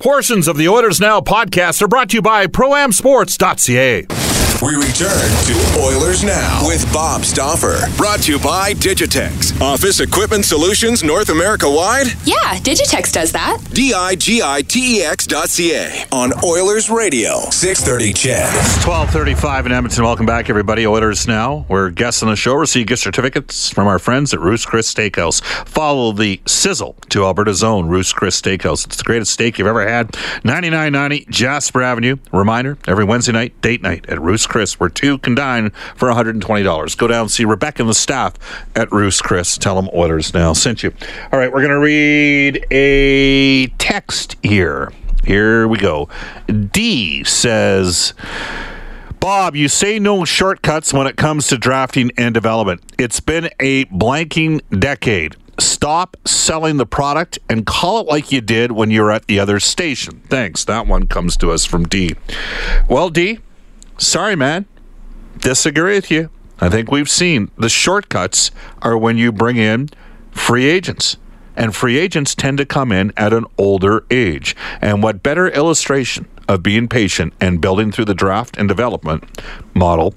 Portions of the Oilers Now podcast are brought to you by ProAmSports.ca. We return to Oilers Now with Bob Stauffer. Brought to you by Digitex. Office Equipment Solutions North America wide? Yeah, Digitex does that. D I G I T E X dot C A on Oilers Radio. 630 CHED. 1235 in Edmonton. Welcome back, everybody. Oilers Now. We're guests on the show. Receive gift certificates from our friends at Ruth's Chris Steakhouse. Follow the sizzle to Alberta's own Ruth's Chris Steakhouse. It's the greatest steak you've ever had. 9990 Jasper Avenue. Reminder, every Wednesday night, date night at Ruth's Chris, where two can dine for $120. Go down and see Rebecca and the staff at Ruth's Chris. Tell them Oilers Now sent you. All right, we're going to read a text here. Here we go. D says, Bob, you say no shortcuts when it comes to drafting and development. It's been a blanking decade. Stop selling the product and call it like you did when you were at the other station. Thanks. That one comes to us from D. Well, D, sorry, man. Disagree with you. I think we've seen the shortcuts are when you bring in free agents. And free agents tend to come in at an older age. And what better illustration of being patient and building through the draft and development model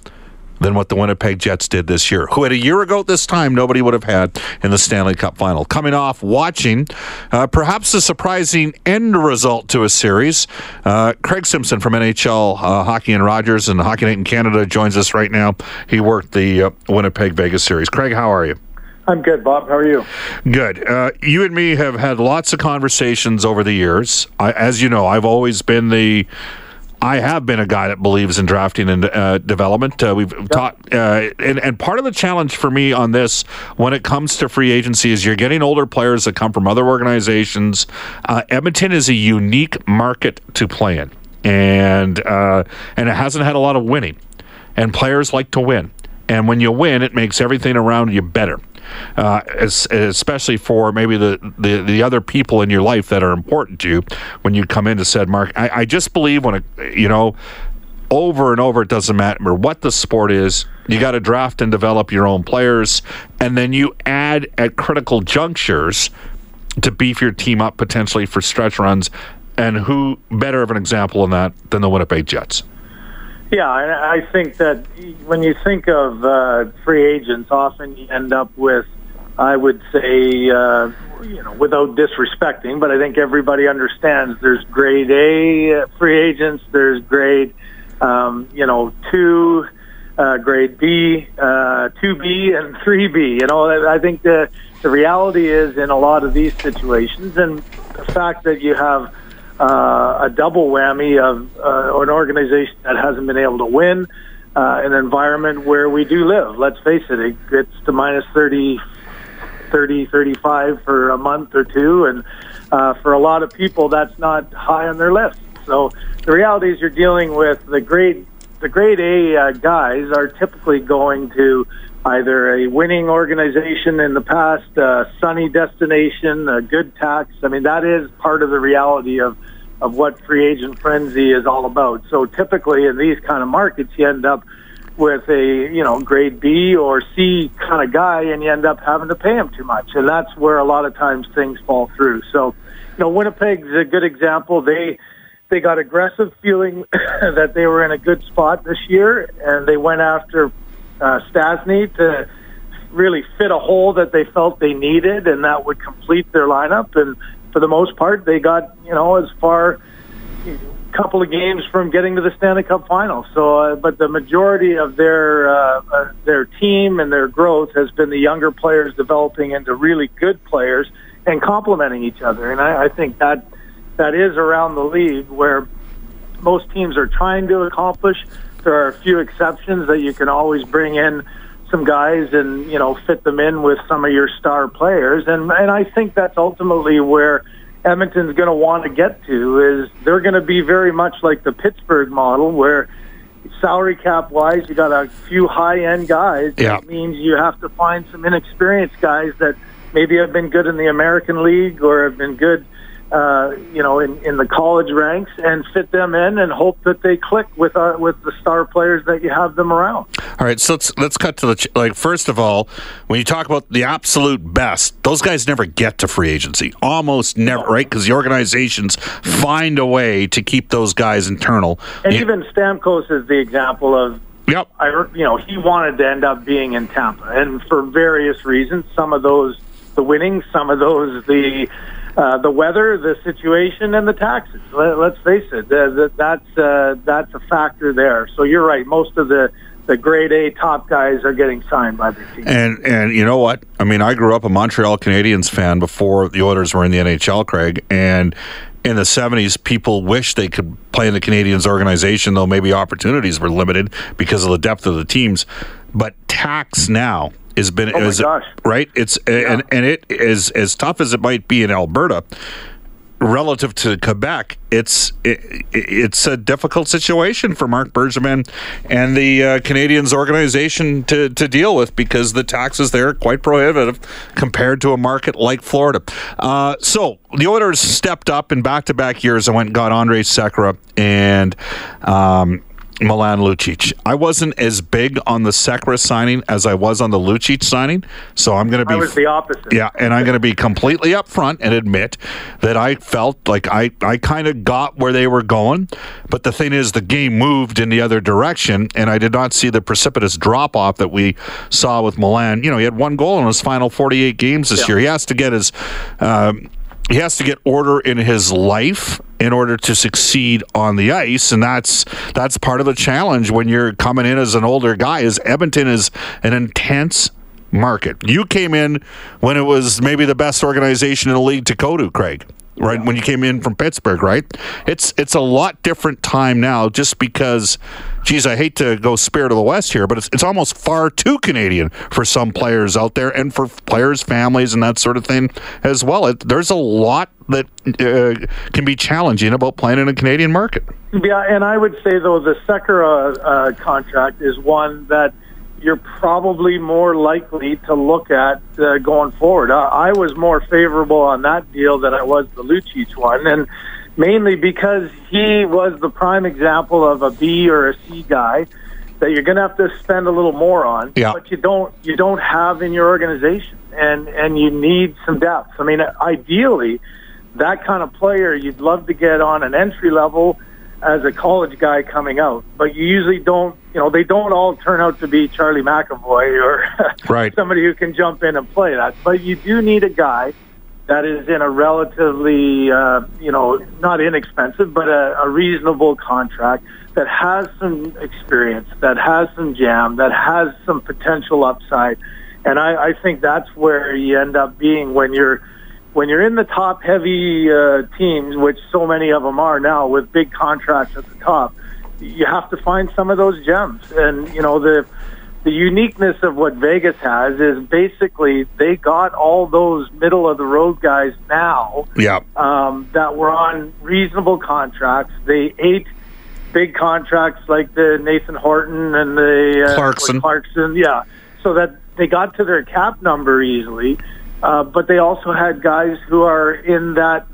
than what the Winnipeg Jets did this year, who at a year ago at this time nobody would have had in the Stanley Cup final. Coming off watching uh, perhaps a surprising end result to a series. Uh, Craig Simpson from NHL uh, Hockey and Rogers and Hockey Night in Canada joins us right now. He worked the uh, Winnipeg Vegas series. Craig, how are you? I'm good, Bob. How are you? Good. Uh, you and me have had lots of conversations over the years. I, as you know, I've always been the. I have been a guy that believes in drafting and uh, development. Uh, we've yep. taught, uh, and, and part of the challenge for me on this, when it comes to free agency, is you're getting older players that come from other organizations. Uh, Edmonton is a unique market to play in, and uh, and it hasn't had a lot of winning, and players like to win. And when you win, it makes everything around you better uh, especially for maybe the, the, the other people in your life that are important to you when you come into said mark. I, I just believe when you know over and over it doesn't matter what the sport is you got to draft and develop your own players and then you add at critical junctures to beef your team up potentially for stretch runs and who better of an example in that than the winnipeg jets yeah, I think that when you think of uh, free agents, often you end up with, I would say, uh, you know, without disrespecting, but I think everybody understands there's grade A free agents, there's grade, um, you know, two, uh, grade B, uh, 2B, and 3B. You know, I think the, the reality is in a lot of these situations, and the fact that you have uh, a double whammy of uh, an organization that hasn't been able to win, uh, an environment where we do live. Let's face it, it gets to minus 30, 30, 35 for a month or two, and uh, for a lot of people, that's not high on their list. So the reality is, you're dealing with the grade the grade A uh, guys are typically going to either a winning organization in the past, a sunny destination, a good tax. I mean, that is part of the reality of of what free agent frenzy is all about. So typically in these kind of markets, you end up with a you know grade B or C kind of guy, and you end up having to pay him too much, and that's where a lot of times things fall through. So, you know, Winnipeg's a good example. They they got aggressive, feeling that they were in a good spot this year, and they went after uh, Stastny to really fit a hole that they felt they needed, and that would complete their lineup. And for the most part, they got you know as far a couple of games from getting to the Stanley Cup final. So, uh, but the majority of their uh, uh, their team and their growth has been the younger players developing into really good players and complementing each other. And I, I think that that is around the league where most teams are trying to accomplish there are a few exceptions that you can always bring in some guys and you know fit them in with some of your star players, and and I think that's ultimately where Edmonton's going to want to get to is they're going to be very much like the Pittsburgh model where salary cap wise you got a few high end guys. Yeah. That means you have to find some inexperienced guys that maybe have been good in the American League or have been good uh, you know, in, in the college ranks and fit them in and hope that they click with uh, with the star players that you have them around. All right, so let's let's cut to the ch- like. First of all, when you talk about the absolute best, those guys never get to free agency. Almost never, right? Because the organizations find a way to keep those guys internal. And You- even Stamkos is the example of yep, I, you know, he wanted to end up being in Tampa, and for various reasons. Some of those, the winning, some of those, the uh, the weather, the situation, and the taxes. Let, let's face it, that, that, that's uh, that's a factor there. So you're right. Most of the the grade A top guys are getting signed by the team. And and you know what? I mean, I grew up a Montreal Canadiens fan before the Oilers were in the NHL, Craig, and in the 70s people wished they could play in the Canadiens organization though maybe opportunities were limited because of the depth of the teams. But tax now has been Oh my is- gosh. right? It's and and it is as tough as it might be in Alberta relative to Quebec, it's it, it's a difficult situation for Mark Bergevin and the uh, Canadiens organization to, to deal with because the taxes there are quite prohibitive compared to a market like Florida. Uh, so the Oilers stepped up in back to back years and went and got Andre Sekera and. Um, Milan Lucic. I wasn't as big on the Sekera signing as I was on the Lucic signing, so I'm going to be I was the opposite. yeah, and I'm going to be completely upfront and admit that I felt like I, I kind of got where they were going. But the thing is, the game moved in the other direction, and I did not see the precipitous drop off that we saw with Milan. You know, he had one goal in his final 48 games this Yeah. year. He has to get his. Um, he has to get order in his life in order to succeed on the ice, and that's that's part of the challenge when you're coming in as an older guy. Is Edmonton is an intense market. You came in when it was maybe the best organization in the league to go to, Craig. Right when you came in from Pittsburgh, right? It's it's a lot different time now, just because. Geez, I hate to go spirit of the West here, but it's it's almost far too Canadian for some players out there, and for players' families and that sort of thing as well. It, there's a lot that uh, can be challenging about playing in a Canadian market. Yeah, and I would say though the Sekera uh, contract is one that you're probably more likely to look at uh, going forward. Uh, I was more favorable on that deal than I was the Lucic one, and mainly because he was the prime example of a B or a C guy that you're going to have to spend a little more on, Yeah. but you don't you don't have in your organization, and and you need some depth. I mean, ideally, that kind of player you'd love to get on an entry level as a college guy coming out, but you usually don't. You know, they don't all turn out to be Charlie McAvoy or Right. somebody who can jump in and play that. But you do need a guy that is in a relatively, uh, you know, not inexpensive, but a, a reasonable contract that has some experience, that has some jam, that has some potential upside. And I, I think that's where you end up being when you're when you're in the top heavy uh, teams, which so many of them are now with big contracts at the top. You have to find some of those gems, and you know the the uniqueness of what Vegas has is basically they got all those middle of the road guys now Yeah. um, that were on reasonable contracts. They ate big contracts like the Nathan Horton and the uh, Clarkson. Clarkson, yeah. So that they got to their cap number easily, uh, but they also had guys who are in that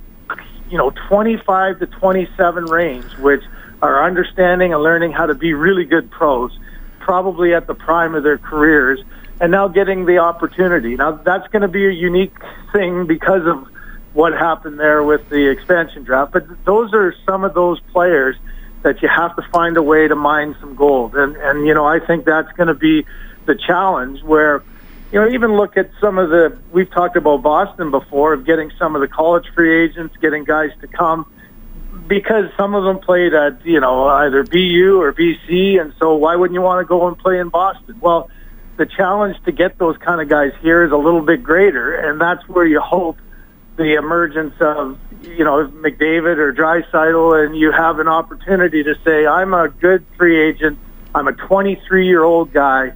you know 25 to 27 range, which are understanding and learning how to be really good pros, probably at the prime of their careers, and now getting the opportunity. Now that's going to be a unique thing because of what happened there with the expansion draft. But those are some of those players that you have to find a way to mine some gold. And and you know, I think that's going to be the challenge where you know, even look at some of the we've talked about Boston before of getting some of the college free agents, getting guys to come because some of them played at, you know, either BU or BC and so why wouldn't you want to go and play in Boston? Well, the challenge to get those kind of guys here is a little bit greater and that's where you hope the emergence of you know McDavid or Draisaitl, and you have an opportunity to say, "I'm a good free agent I'm a 23 year old guy,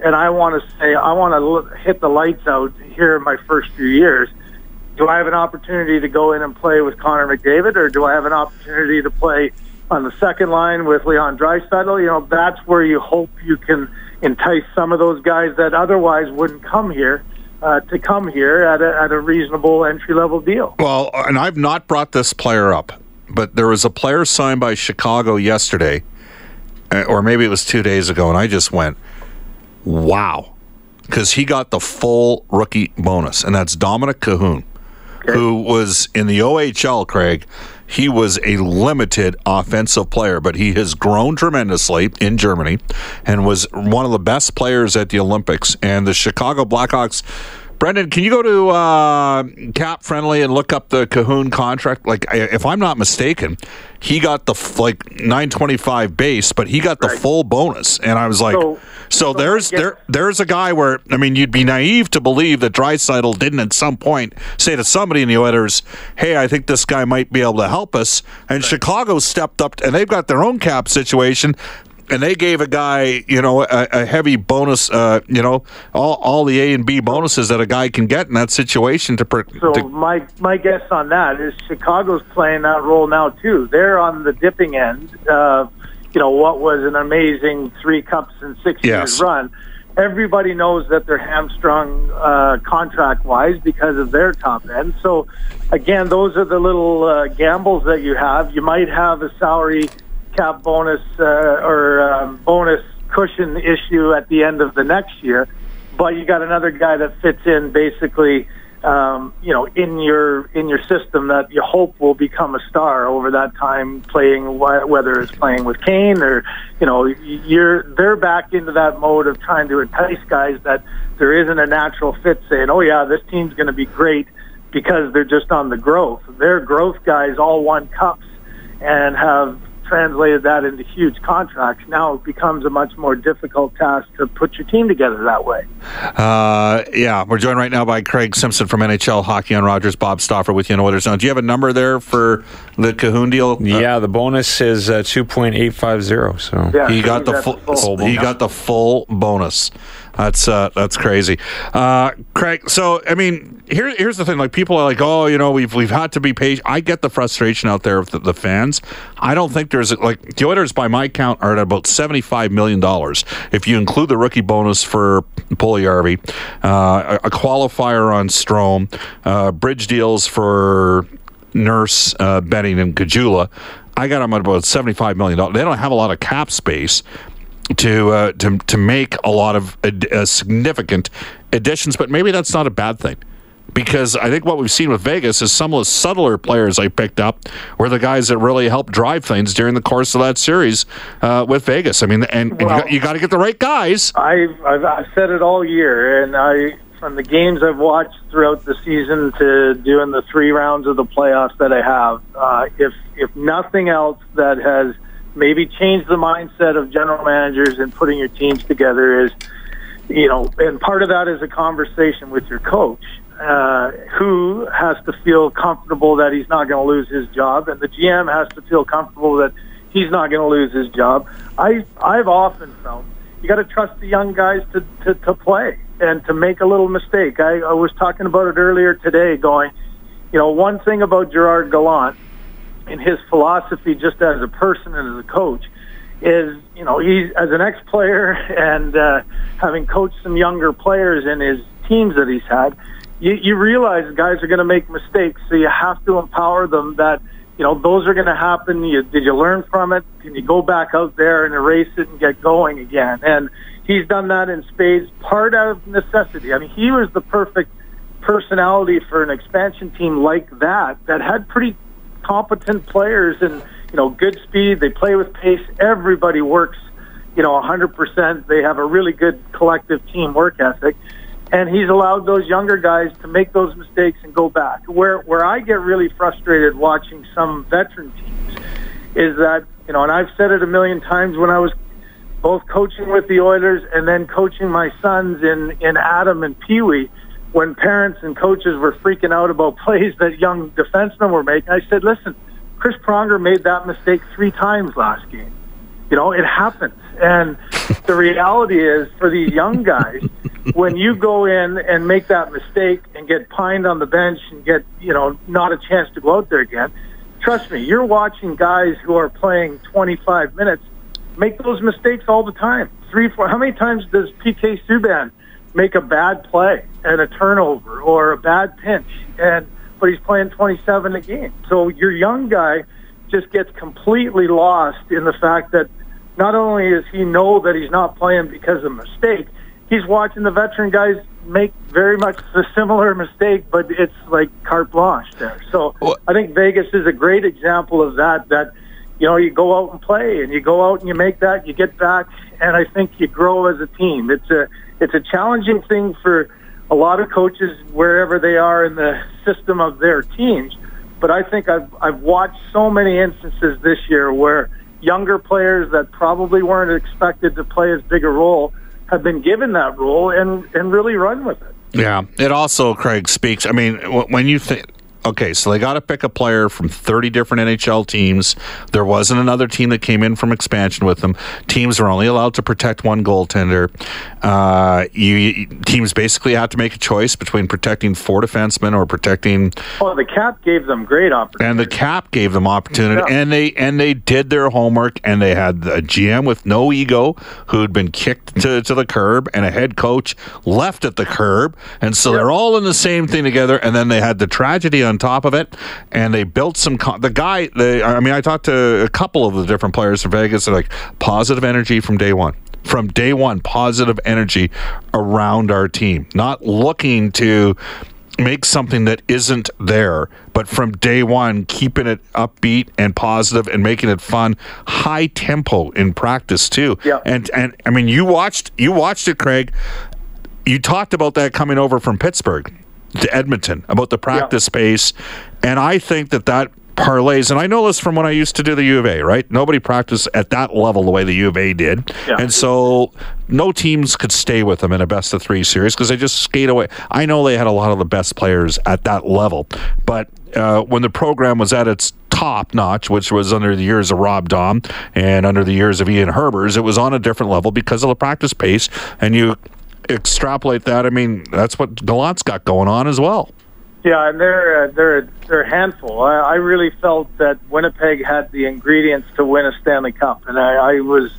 and I want to say I want to hit the lights out here in my first few years. Do I have an opportunity to go in and play with Connor McDavid, or do I have an opportunity to play on the second line with Leon Draisaitl? You know, that's where you hope you can entice some of those guys that otherwise wouldn't come here uh, to come here at a, at a reasonable entry level deal. Well, and I've not brought this player up, but there was a player signed by Chicago yesterday, uh, or maybe it was two days ago, and I just went, wow. Because he got the full rookie bonus, and that's Dominic Kahun, okay. who was in the OHL, Craig he was a limited offensive player, but he has grown tremendously in Germany and was one of the best players at the Olympics. And the Chicago Blackhawks. Brendan, can you go to uh, Cap Friendly and look up the Kahun contract? Like, if I'm not mistaken, he got the like 925 base, but he got the right. full bonus. And I was like, so, so, so there's there there's a guy where I mean, you'd be naive to believe that Draisaitl didn't at some point say to somebody in the Oilers, "Hey, I think this guy might be able to help us." And right. Chicago stepped up, and they've got their own cap situation and they gave a guy, you know, a, a heavy bonus, uh, you know, all, all the A and B bonuses that a guy can get in that situation to. Per, so to, my my guess on that is Chicago's playing that role now too. They're on the dipping end. Uh, you know what was an amazing three cups and six yes. years run. Everybody knows that they're hamstrung uh, contract wise because of their top end. So, again, those are the little uh, gambles that you have. You might have a salary cap bonus uh, or um, bonus cushion issue at the end of the next year, but you got another guy that fits in basically um, you know, in your in your system that you hope will become a star over that time, playing whether it's playing with Kane or, you know, you're they're back into that mode of trying to entice guys that there isn't a natural fit, saying, oh yeah, this team's going to be great because they're just on the growth. They're growth guys, all won cups and have translated that into huge contracts, now it becomes a much more difficult task to put your team together that way. Uh, yeah, we're joined right now by Craig Simpson from NHL Hockey on Rogers, Bob Stauffer with you in Oilers Now. Do you have a number there for the Kahun deal? Uh, yeah, the bonus is uh, two point eight five zero. So yeah, he got the full, full he got the full bonus. That's uh, that's crazy, uh, Craig. So I mean, here here's the thing: like people are like, oh, you know, we've we've had to be patient. I get the frustration out there with the, the fans. I don't think there's like the Oilers, by my count, are at about seventy five million dollars if you include the rookie bonus for Puljujarvi, uh, a, a, qualifier on Strome, uh, bridge deals for Nurse, uh, Benning, and Caggiula. I got them at about seventy-five million dollars. They don't have a lot of cap space, to uh, to to make a lot of ad- uh, significant additions, but maybe that's not a bad thing. Because I think what we've seen with Vegas is some of the subtler players I picked up were the guys that really helped drive things during the course of that series uh, with Vegas. I mean, and, and well, you got to get the right guys. I've, I've, I've said it all year, and I from the games I've watched throughout the season to doing the three rounds of the playoffs that I have. Uh, if if nothing else that has maybe change the mindset of general managers and putting your teams together is, you know, and part of that is a conversation with your coach, uh, who has to feel comfortable that he's not going to lose his job, and the GM has to feel comfortable that he's not going to lose his job. I I've often felt you got to trust the young guys to, to to play and to make a little mistake. I, I was talking about it earlier today, going, you know, one thing about Gerard Gallant in his philosophy just as a person and as a coach is you know he's as an ex-player and uh, having coached some younger players in his teams that he's had you, you realize guys are going to make mistakes so you have to empower them that you know those are going to happen. You, did you learn from it? Can you go back out there and erase it and get going again? And he's done that in spades part of necessity. I mean he was the perfect personality for an expansion team like that that had pretty competent players and you know good speed. They play with pace. Everybody works, you know, 100%. They have a really good collective team work ethic, and he's allowed those younger guys to make those mistakes and go back. Where where I get really frustrated watching some veteran teams is that you know, and I've said it a million times when I was both coaching with the Oilers and then coaching my sons in in Atom and Pee Wee when parents and coaches were freaking out about plays that young defensemen were making, I said, listen, Chris Pronger made that mistake three times last game. You know, it happens. And the reality is, for these young guys, when you go in and make that mistake and get pined on the bench and get, you know, not a chance to go out there again, trust me, you're watching guys who are playing 25 minutes make those mistakes all the time. Three, four. How many times does PK Subban make a bad play and a turnover or a bad pinch, and but he's playing 27 a game? So your young guy just gets completely lost in the fact that not only does he know that he's not playing because of a mistake, he's watching the veteran guys make very much a similar mistake, but it's like carte blanche there. So Well- I think Vegas is a great example of that. That you know you go out and play, and you go out and you make that, you get back, and I think you grow as a team. It's a it's a challenging thing for a lot of coaches wherever they are in the system of their teams. But I think I've I've watched so many instances this year where younger players that probably weren't expected to play as big a role have been given that role and and really run with it. Yeah. It also, Craig, speaks. I mean, when you think. Okay, so they got to pick a player from 30 different NHL teams. There wasn't another team that came in from expansion with them. Teams were only allowed to protect one goaltender. Uh, you, teams basically had to make a choice between protecting four defensemen or protecting Oh, the cap gave them great opportunity. and the cap gave them opportunity Yeah. and they and they did their homework and they had a GM with no ego who'd been kicked to, to the curb and a head coach left at the curb and so they're all in the same thing together and then they had the tragedy on top of it and they built some con- the guy they, I mean I talked to a couple of the different players from Vegas they're like positive energy from day one from day one positive energy around our team not looking to make something that isn't there, but from day one, keeping it upbeat and positive and making it fun, high tempo in practice too. Yeah. And and I mean, you watched you watched it, Craig. You talked about that coming over from Pittsburgh to Edmonton about the practice space, and I think that that parlays. And I know this from when I used to do the U of A. Right, nobody practiced at that level the way the U of A did, Yeah. and so no teams could stay with them in a best of three series because they just skate away. I know they had a lot of the best players at that level, but uh, when the program was at its top notch, which was under the years of Rob Daum and under the years of Ian Herbers, it was on a different level because of the practice pace. And you extrapolate that, I mean, that's what Gallant's got going on as well. Yeah, and they're uh, they're they're a handful. I, I really felt that Winnipeg had the ingredients to win a Stanley Cup, and I, I was,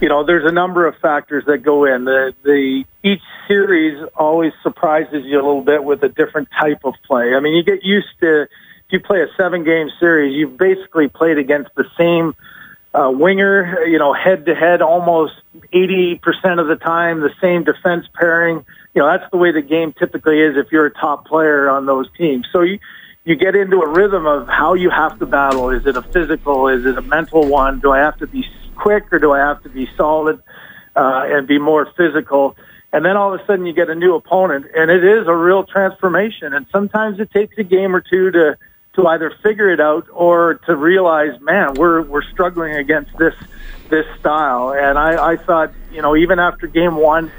you know, there's a number of factors that go in. The the each series always surprises you a little bit with a different type of play. I mean, you get used to if you play a seven game series, you've basically played against the same uh, winger, you know, head to head almost 80% of the time, the same defense pairing. You know, that's the way the game typically is if you're a top player on those teams. So you, you get into a rhythm of how you have to battle. Is it a physical? Is it a mental one? Do I have to be quick or do I have to be solid uh, and be more physical? And then all of a sudden you get a new opponent and it is a real transformation. And sometimes it takes a game or two to, to either figure it out or to realize, man, we're we're struggling against this this style. And I, I thought, you know, even after game one,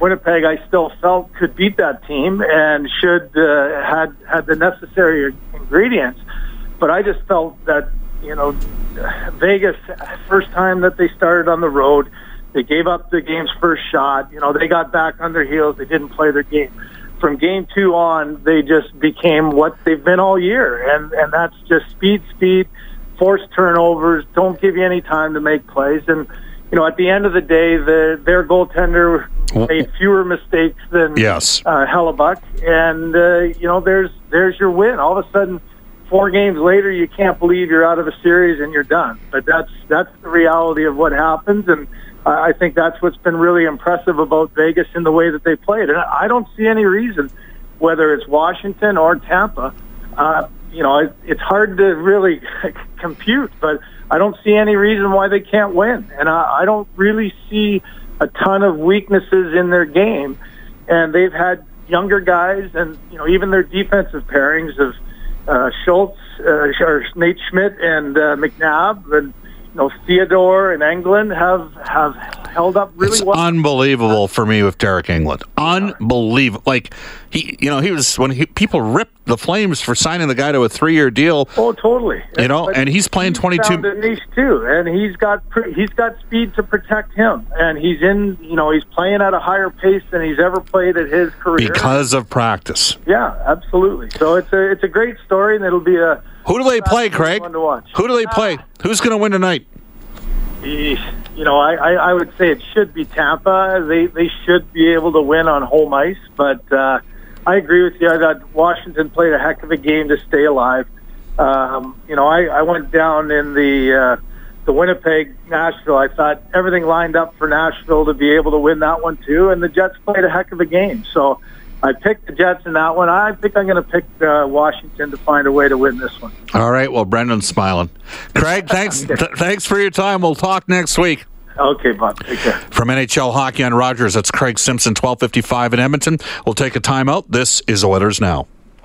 Winnipeg, I still felt could beat that team and should uh, had had the necessary ingredients. But I just felt that you know, Vegas first time that they started on the road, they gave up the game's first shot. You know, they got back on their heels. They didn't play their game from game two on, they just became what they've been all year, and and that's just speed, speed, forced turnovers, don't give you any time to make plays, and you know at the end of the day, the their goaltender made fewer mistakes than Yes. uh, Hellebuyck, and uh, you know there's there's your win. All of a sudden, four games later, you can't believe you're out of a series and you're done. But that's that's the reality of what happens, and I think that's what's been really impressive about Vegas in the way that they played. And I don't see any reason, whether it's Washington or Tampa, uh, you know, it, it's hard to really compute, but I don't see any reason why they can't win. And I, I don't really see a ton of weaknesses in their game. And they've had younger guys, and you know, even their defensive pairings of uh, Schultz, uh, or Nate Schmidt, and uh, McNabb, and you know, Theodore and Engelland have have held up really It's well. unbelievable for me with Deryk Engelland. Unbelievable. Like he, you know, he was when he, people ripped the Flames for signing the guy to a three-year deal. oh, totally. You know, But and he's playing 22 found a niche too, and he's got he's got speed to protect him, and he's in. You know, he's playing at a higher pace than he's ever played at his career. because of practice. yeah, absolutely. So it's a it's a great story, and it'll be a Who do they play, Craig? Who do they play? Who's going to win tonight? you know, I, I, I would say it should be Tampa. They they should be able to win on home ice, but uh, I agree with you. I thought Washington played a heck of a game to stay alive. Um, you know, I, I went down in the uh, the Winnipeg Nashville. I thought everything lined up for Nashville to be able to win that one too, and the Jets played a heck of a game. So. I picked the Jets in that one. I think I'm going to pick uh, Washington to find a way to win this one. All right. Well, Brendan's smiling. Craig, thanks. th- thanks for your time. We'll talk next week. Okay, Bob. Take care. From NHL Hockey on Rogers, that's Craig Simpson, 1255 in Edmonton. We'll take a timeout. This is Oilers Now.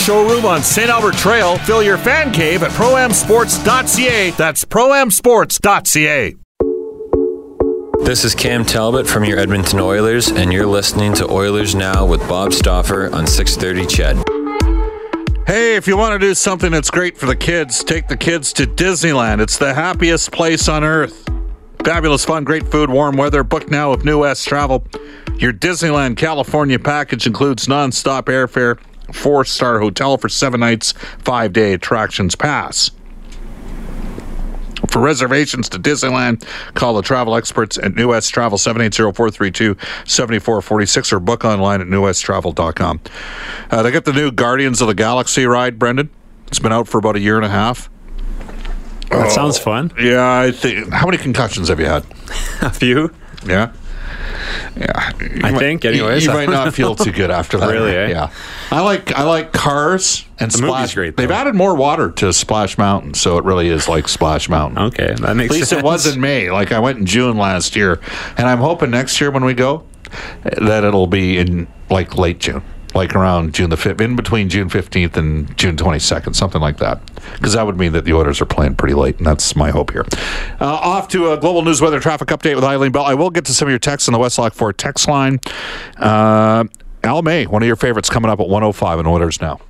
showroom on St. Albert Trail. Fill your fan cave at proamsports.ca. That's proamsports.ca. This is Cam Talbot from your Edmonton Oilers, and you're listening to Oilers Now with Bob Stauffer on 630 Ched. Hey, if you want to do something that's great for the kids, take the kids to Disneyland. It's the happiest place on earth. Fabulous fun, great food, warm weather. Book now with New West Travel. Your Disneyland California package includes nonstop airfare, four star hotel for seven nights, five day attractions pass. For reservations to Disneyland, call the travel experts at New West Travel 780-432-7446 or book online at newwesttravel.com. Uh, they got the new Guardians of the Galaxy ride, Brendan. It's been out for about a year and a half. That sounds fun. Yeah, I think. How many concussions have you had? A few. Yeah. Yeah, I think, You- anyways. You, might not feel too good after that. Really, eh? Yeah. I like I like Cars and The movie's Splash. great, They've added more water to Splash Mountain, so it really is like Splash Mountain. Okay, that makes At least sense. it was in May. Like I went in June last year, and I'm hoping next year when we go, that it'll be in like late June, like around June the fifth, in between June 15th and June 22nd, something like that. Because that would mean that the orders are playing pretty late, and that's my hope here. Uh, off to a global news weather traffic update with Eileen Bell. I will get to some of your texts on the Westlock Ford text line. Uh, Al May, one of your favorites, coming up at 105 in Oilers now.